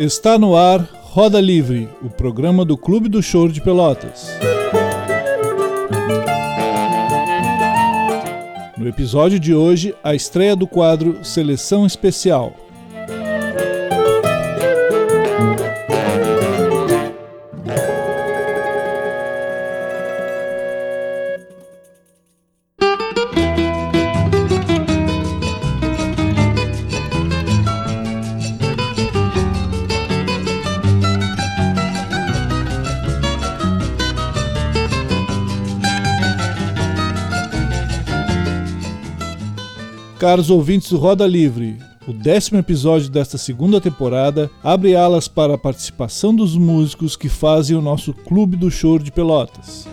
Está no ar Roda Livre, o programa do Clube do Choro de Pelotas. No episódio de hoje, a estreia do quadro Seleção Especial. Caros ouvintes do Roda Livre, o décimo episódio desta segunda temporada abre alas para a participação dos músicos que fazem o nosso Clube do Choro de Pelotas.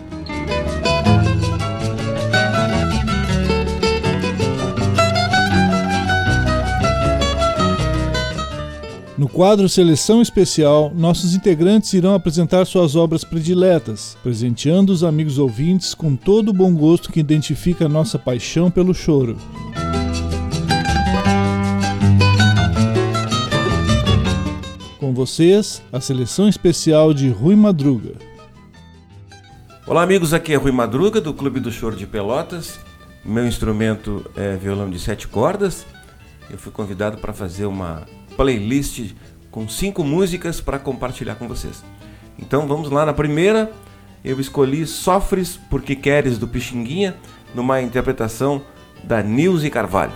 No quadro Seleção Especial, nossos integrantes irão apresentar suas obras prediletas, presenteando os amigos ouvintes com todo o bom gosto que identifica nossa paixão pelo choro. Com vocês, a seleção especial de Rui Madruga. Olá, amigos. Aqui é Rui Madruga, do Clube do Choro de Pelotas. Meu instrumento é violão de sete cordas. Eu fui convidado para fazer uma playlist com cinco músicas para compartilhar com vocês. Então vamos lá na primeira. Eu escolhi Sofres Porque Queres do Pixinguinha, numa interpretação da Nilce Carvalho.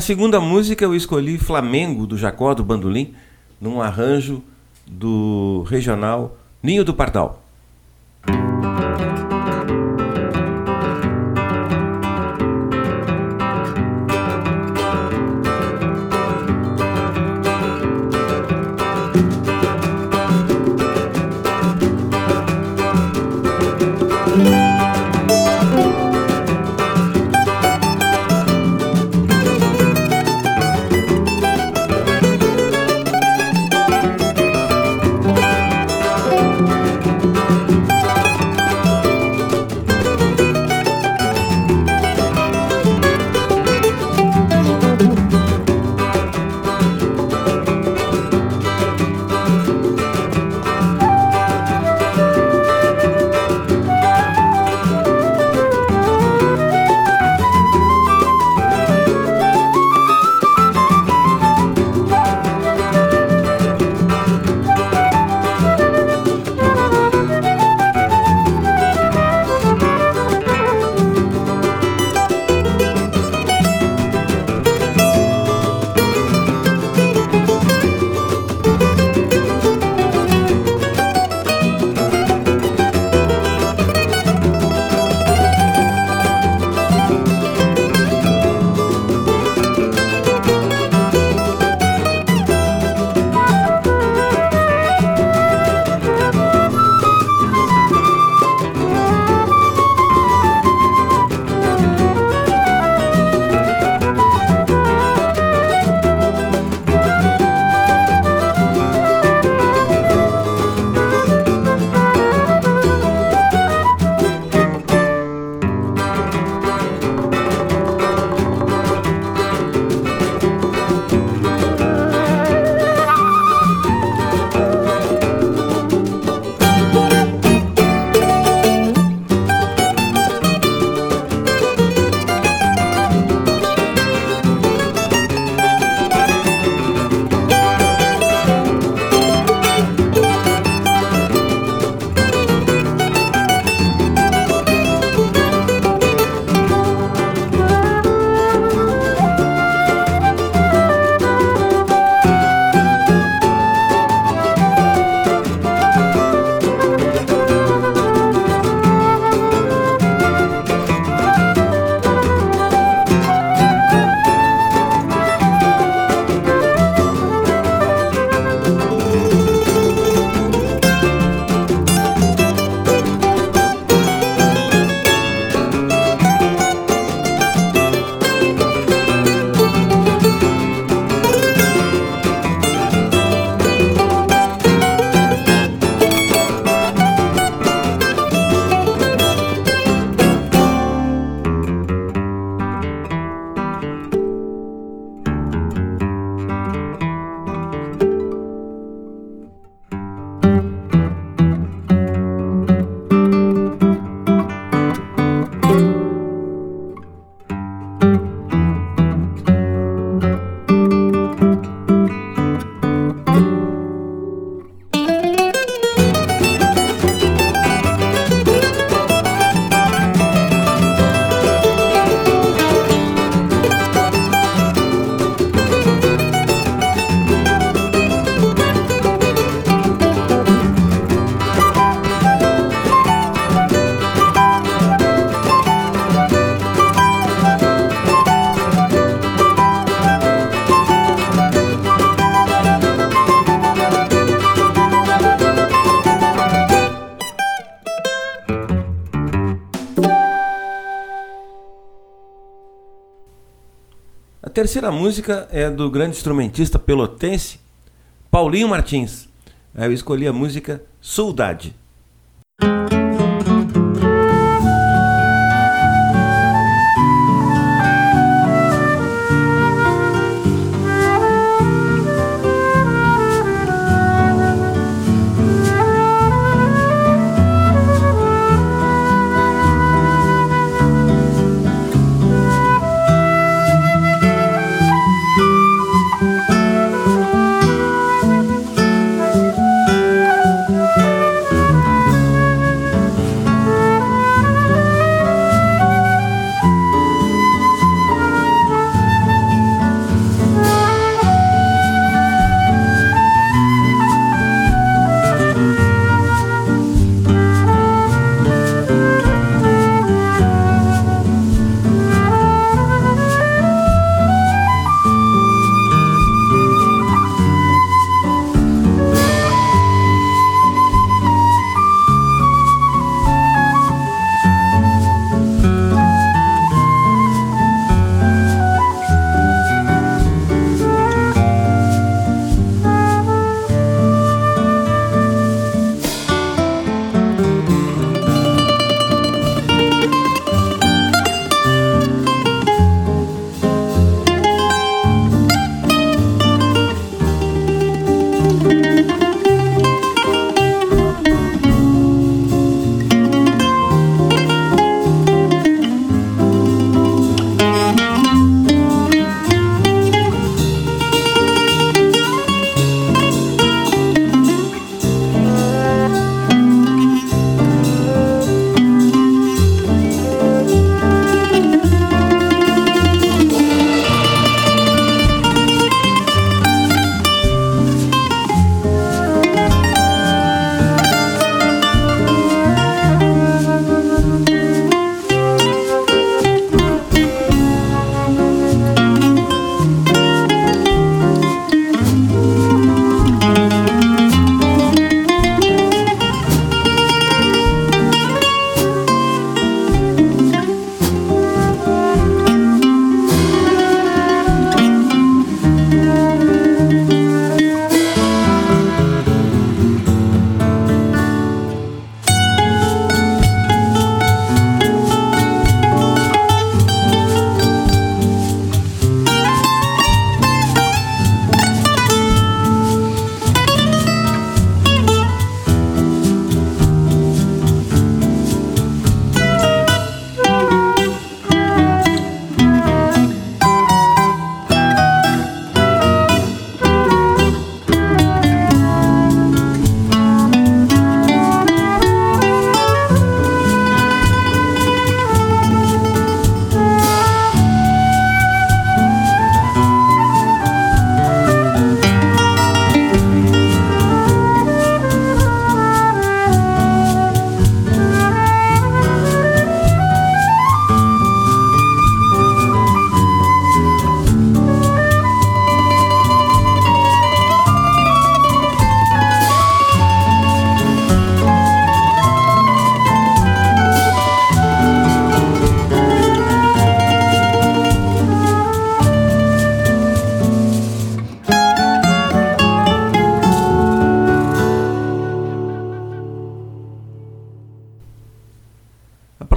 A segunda música eu escolhi Flamengo, do Jacó do Bandolim, num arranjo do regional Ninho do Pardal. Terceira música é do grande instrumentista pelotense Paulinho Martins. Eu escolhi a música Saudade.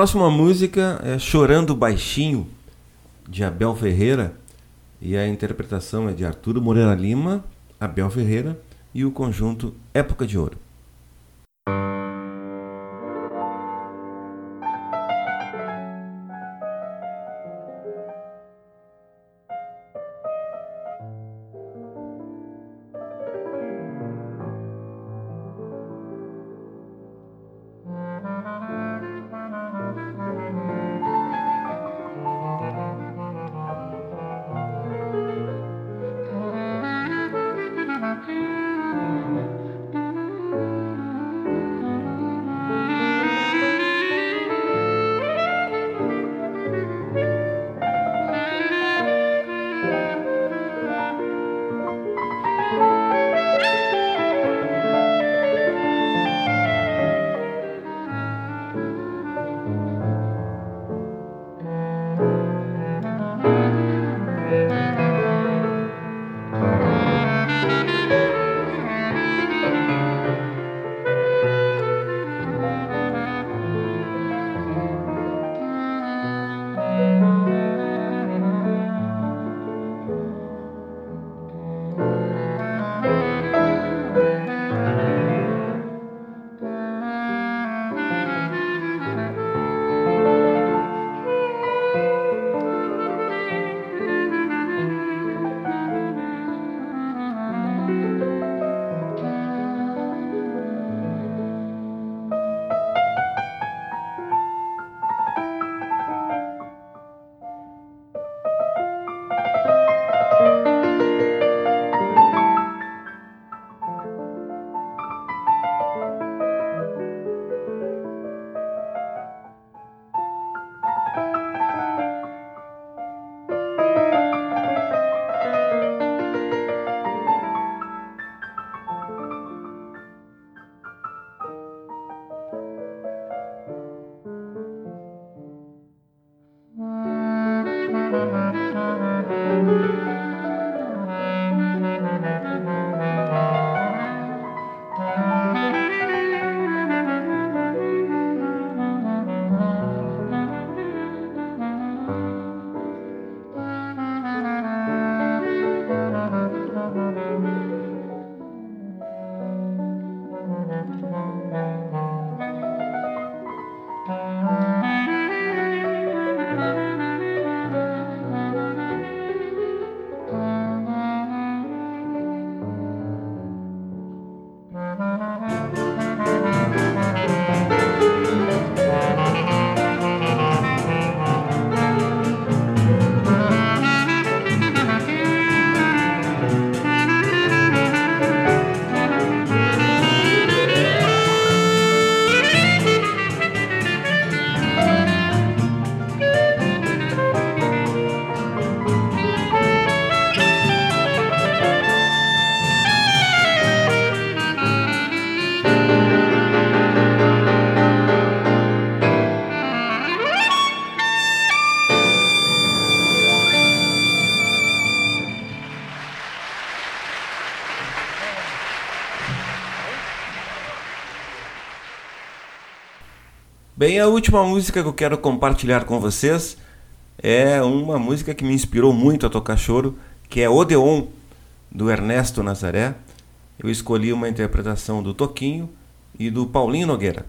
Próxima música é Chorando Baixinho, de Abel Ferreira, e a interpretação é de Arturo Moreira Lima, Abel Ferreira e o conjunto Época de Ouro. Bem, a última música que eu quero compartilhar com vocês é uma música que me inspirou muito a tocar choro, que é Odeon, do Ernesto Nazaré. Eu escolhi uma interpretação do Toquinho e do Paulinho Nogueira.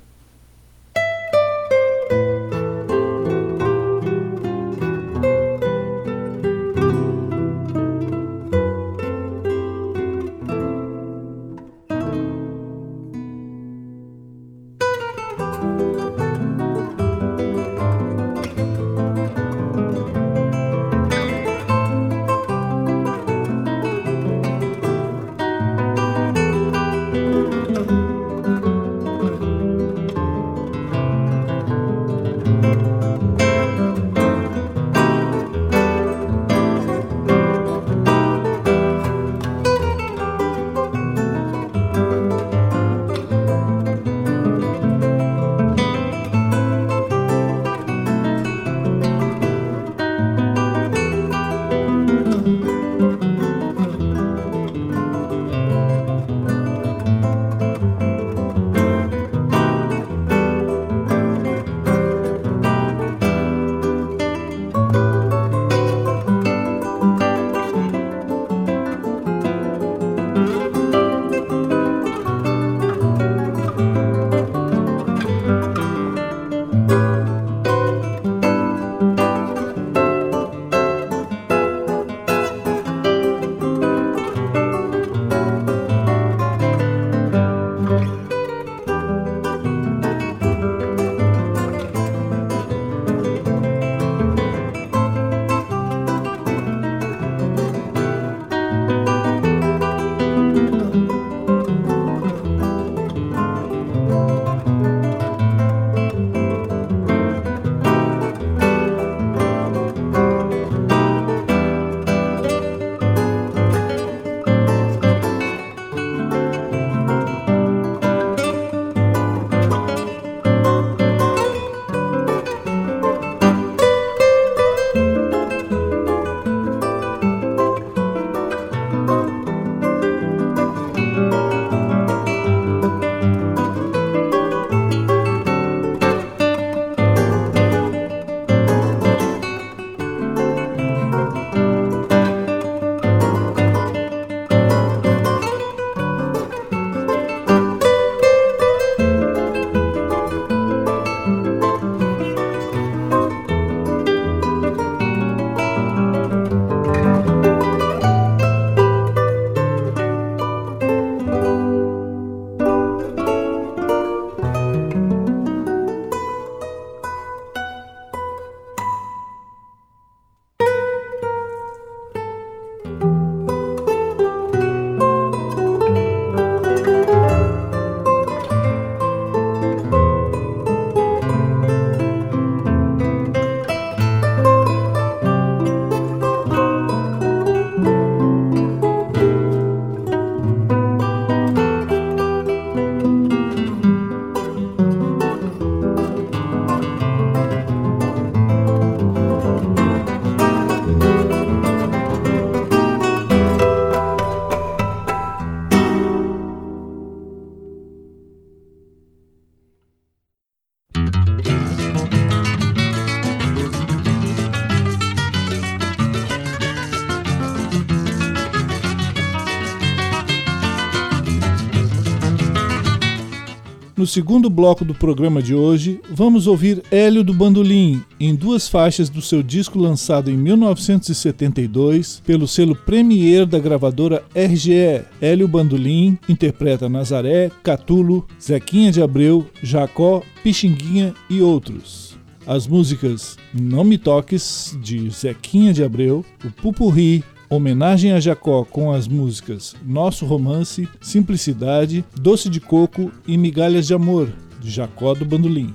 No segundo bloco do programa de hoje, vamos ouvir Hélio do Bandolim, em duas faixas do seu disco lançado em 1972 pelo selo Premier da gravadora RGE. Hélio Bandolim interpreta Nazaré, Catulo, Zequinha de Abreu, Jacó, Pixinguinha e outros. As músicas Não Me Toques, de Zequinha de Abreu, o Pupurri, Homenagem a Jacó com as músicas Nosso Romance, Simplicidade, Doce de Coco e Migalhas de Amor, de Jacó do Bandolim.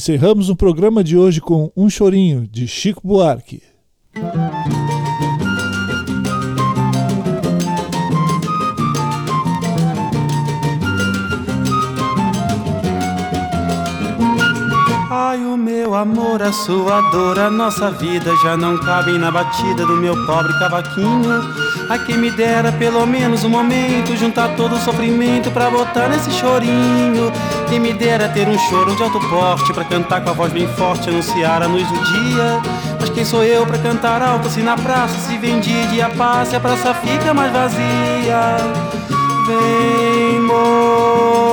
Encerramos o programa de hoje com Um Chorinho, de Chico Buarque. Meu amor, a sua dor, a nossa vida já não cabem na batida do meu pobre cavaquinho. A quem me dera pelo menos um momento, juntar todo o sofrimento pra botar nesse chorinho. Quem me dera ter um choro de alto porte, pra cantar com a voz bem forte, anunciar a luz do dia. Mas quem sou eu pra cantar alto se na praça se vende dia passa e a praça fica mais vazia? Vem morena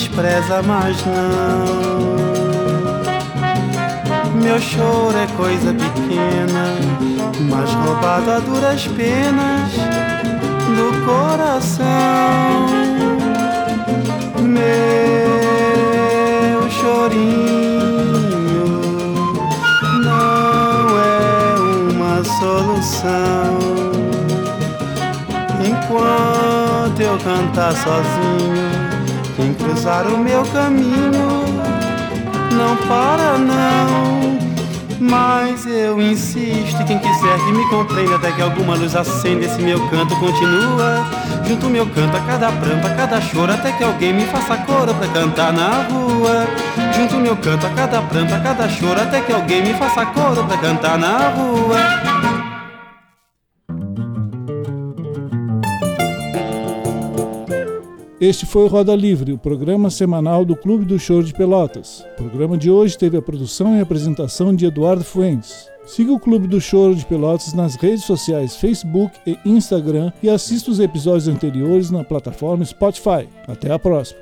despreza mais não. Meu choro é coisa pequena, mas roubado a duras penas do coração. Meu chorinho não é uma solução. Enquanto eu cantar sozinho cruzar o meu caminho não para não. Mas eu insisto, quem quiser que me compreenda até que alguma luz acenda, esse meu canto continua. Junto meu canto a cada pranto, a cada choro, até que alguém me faça coro pra cantar na rua. Junto meu canto a cada pranto, a cada choro, até que alguém me faça coro pra cantar na rua. Este foi Roda Livre, o programa semanal do Clube do Choro de Pelotas. O programa de hoje teve a produção e apresentação de Eduardo Fuentes. Siga o Clube do Choro de Pelotas nas redes sociais Facebook e Instagram e assista os episódios anteriores na plataforma Spotify. Até a próxima!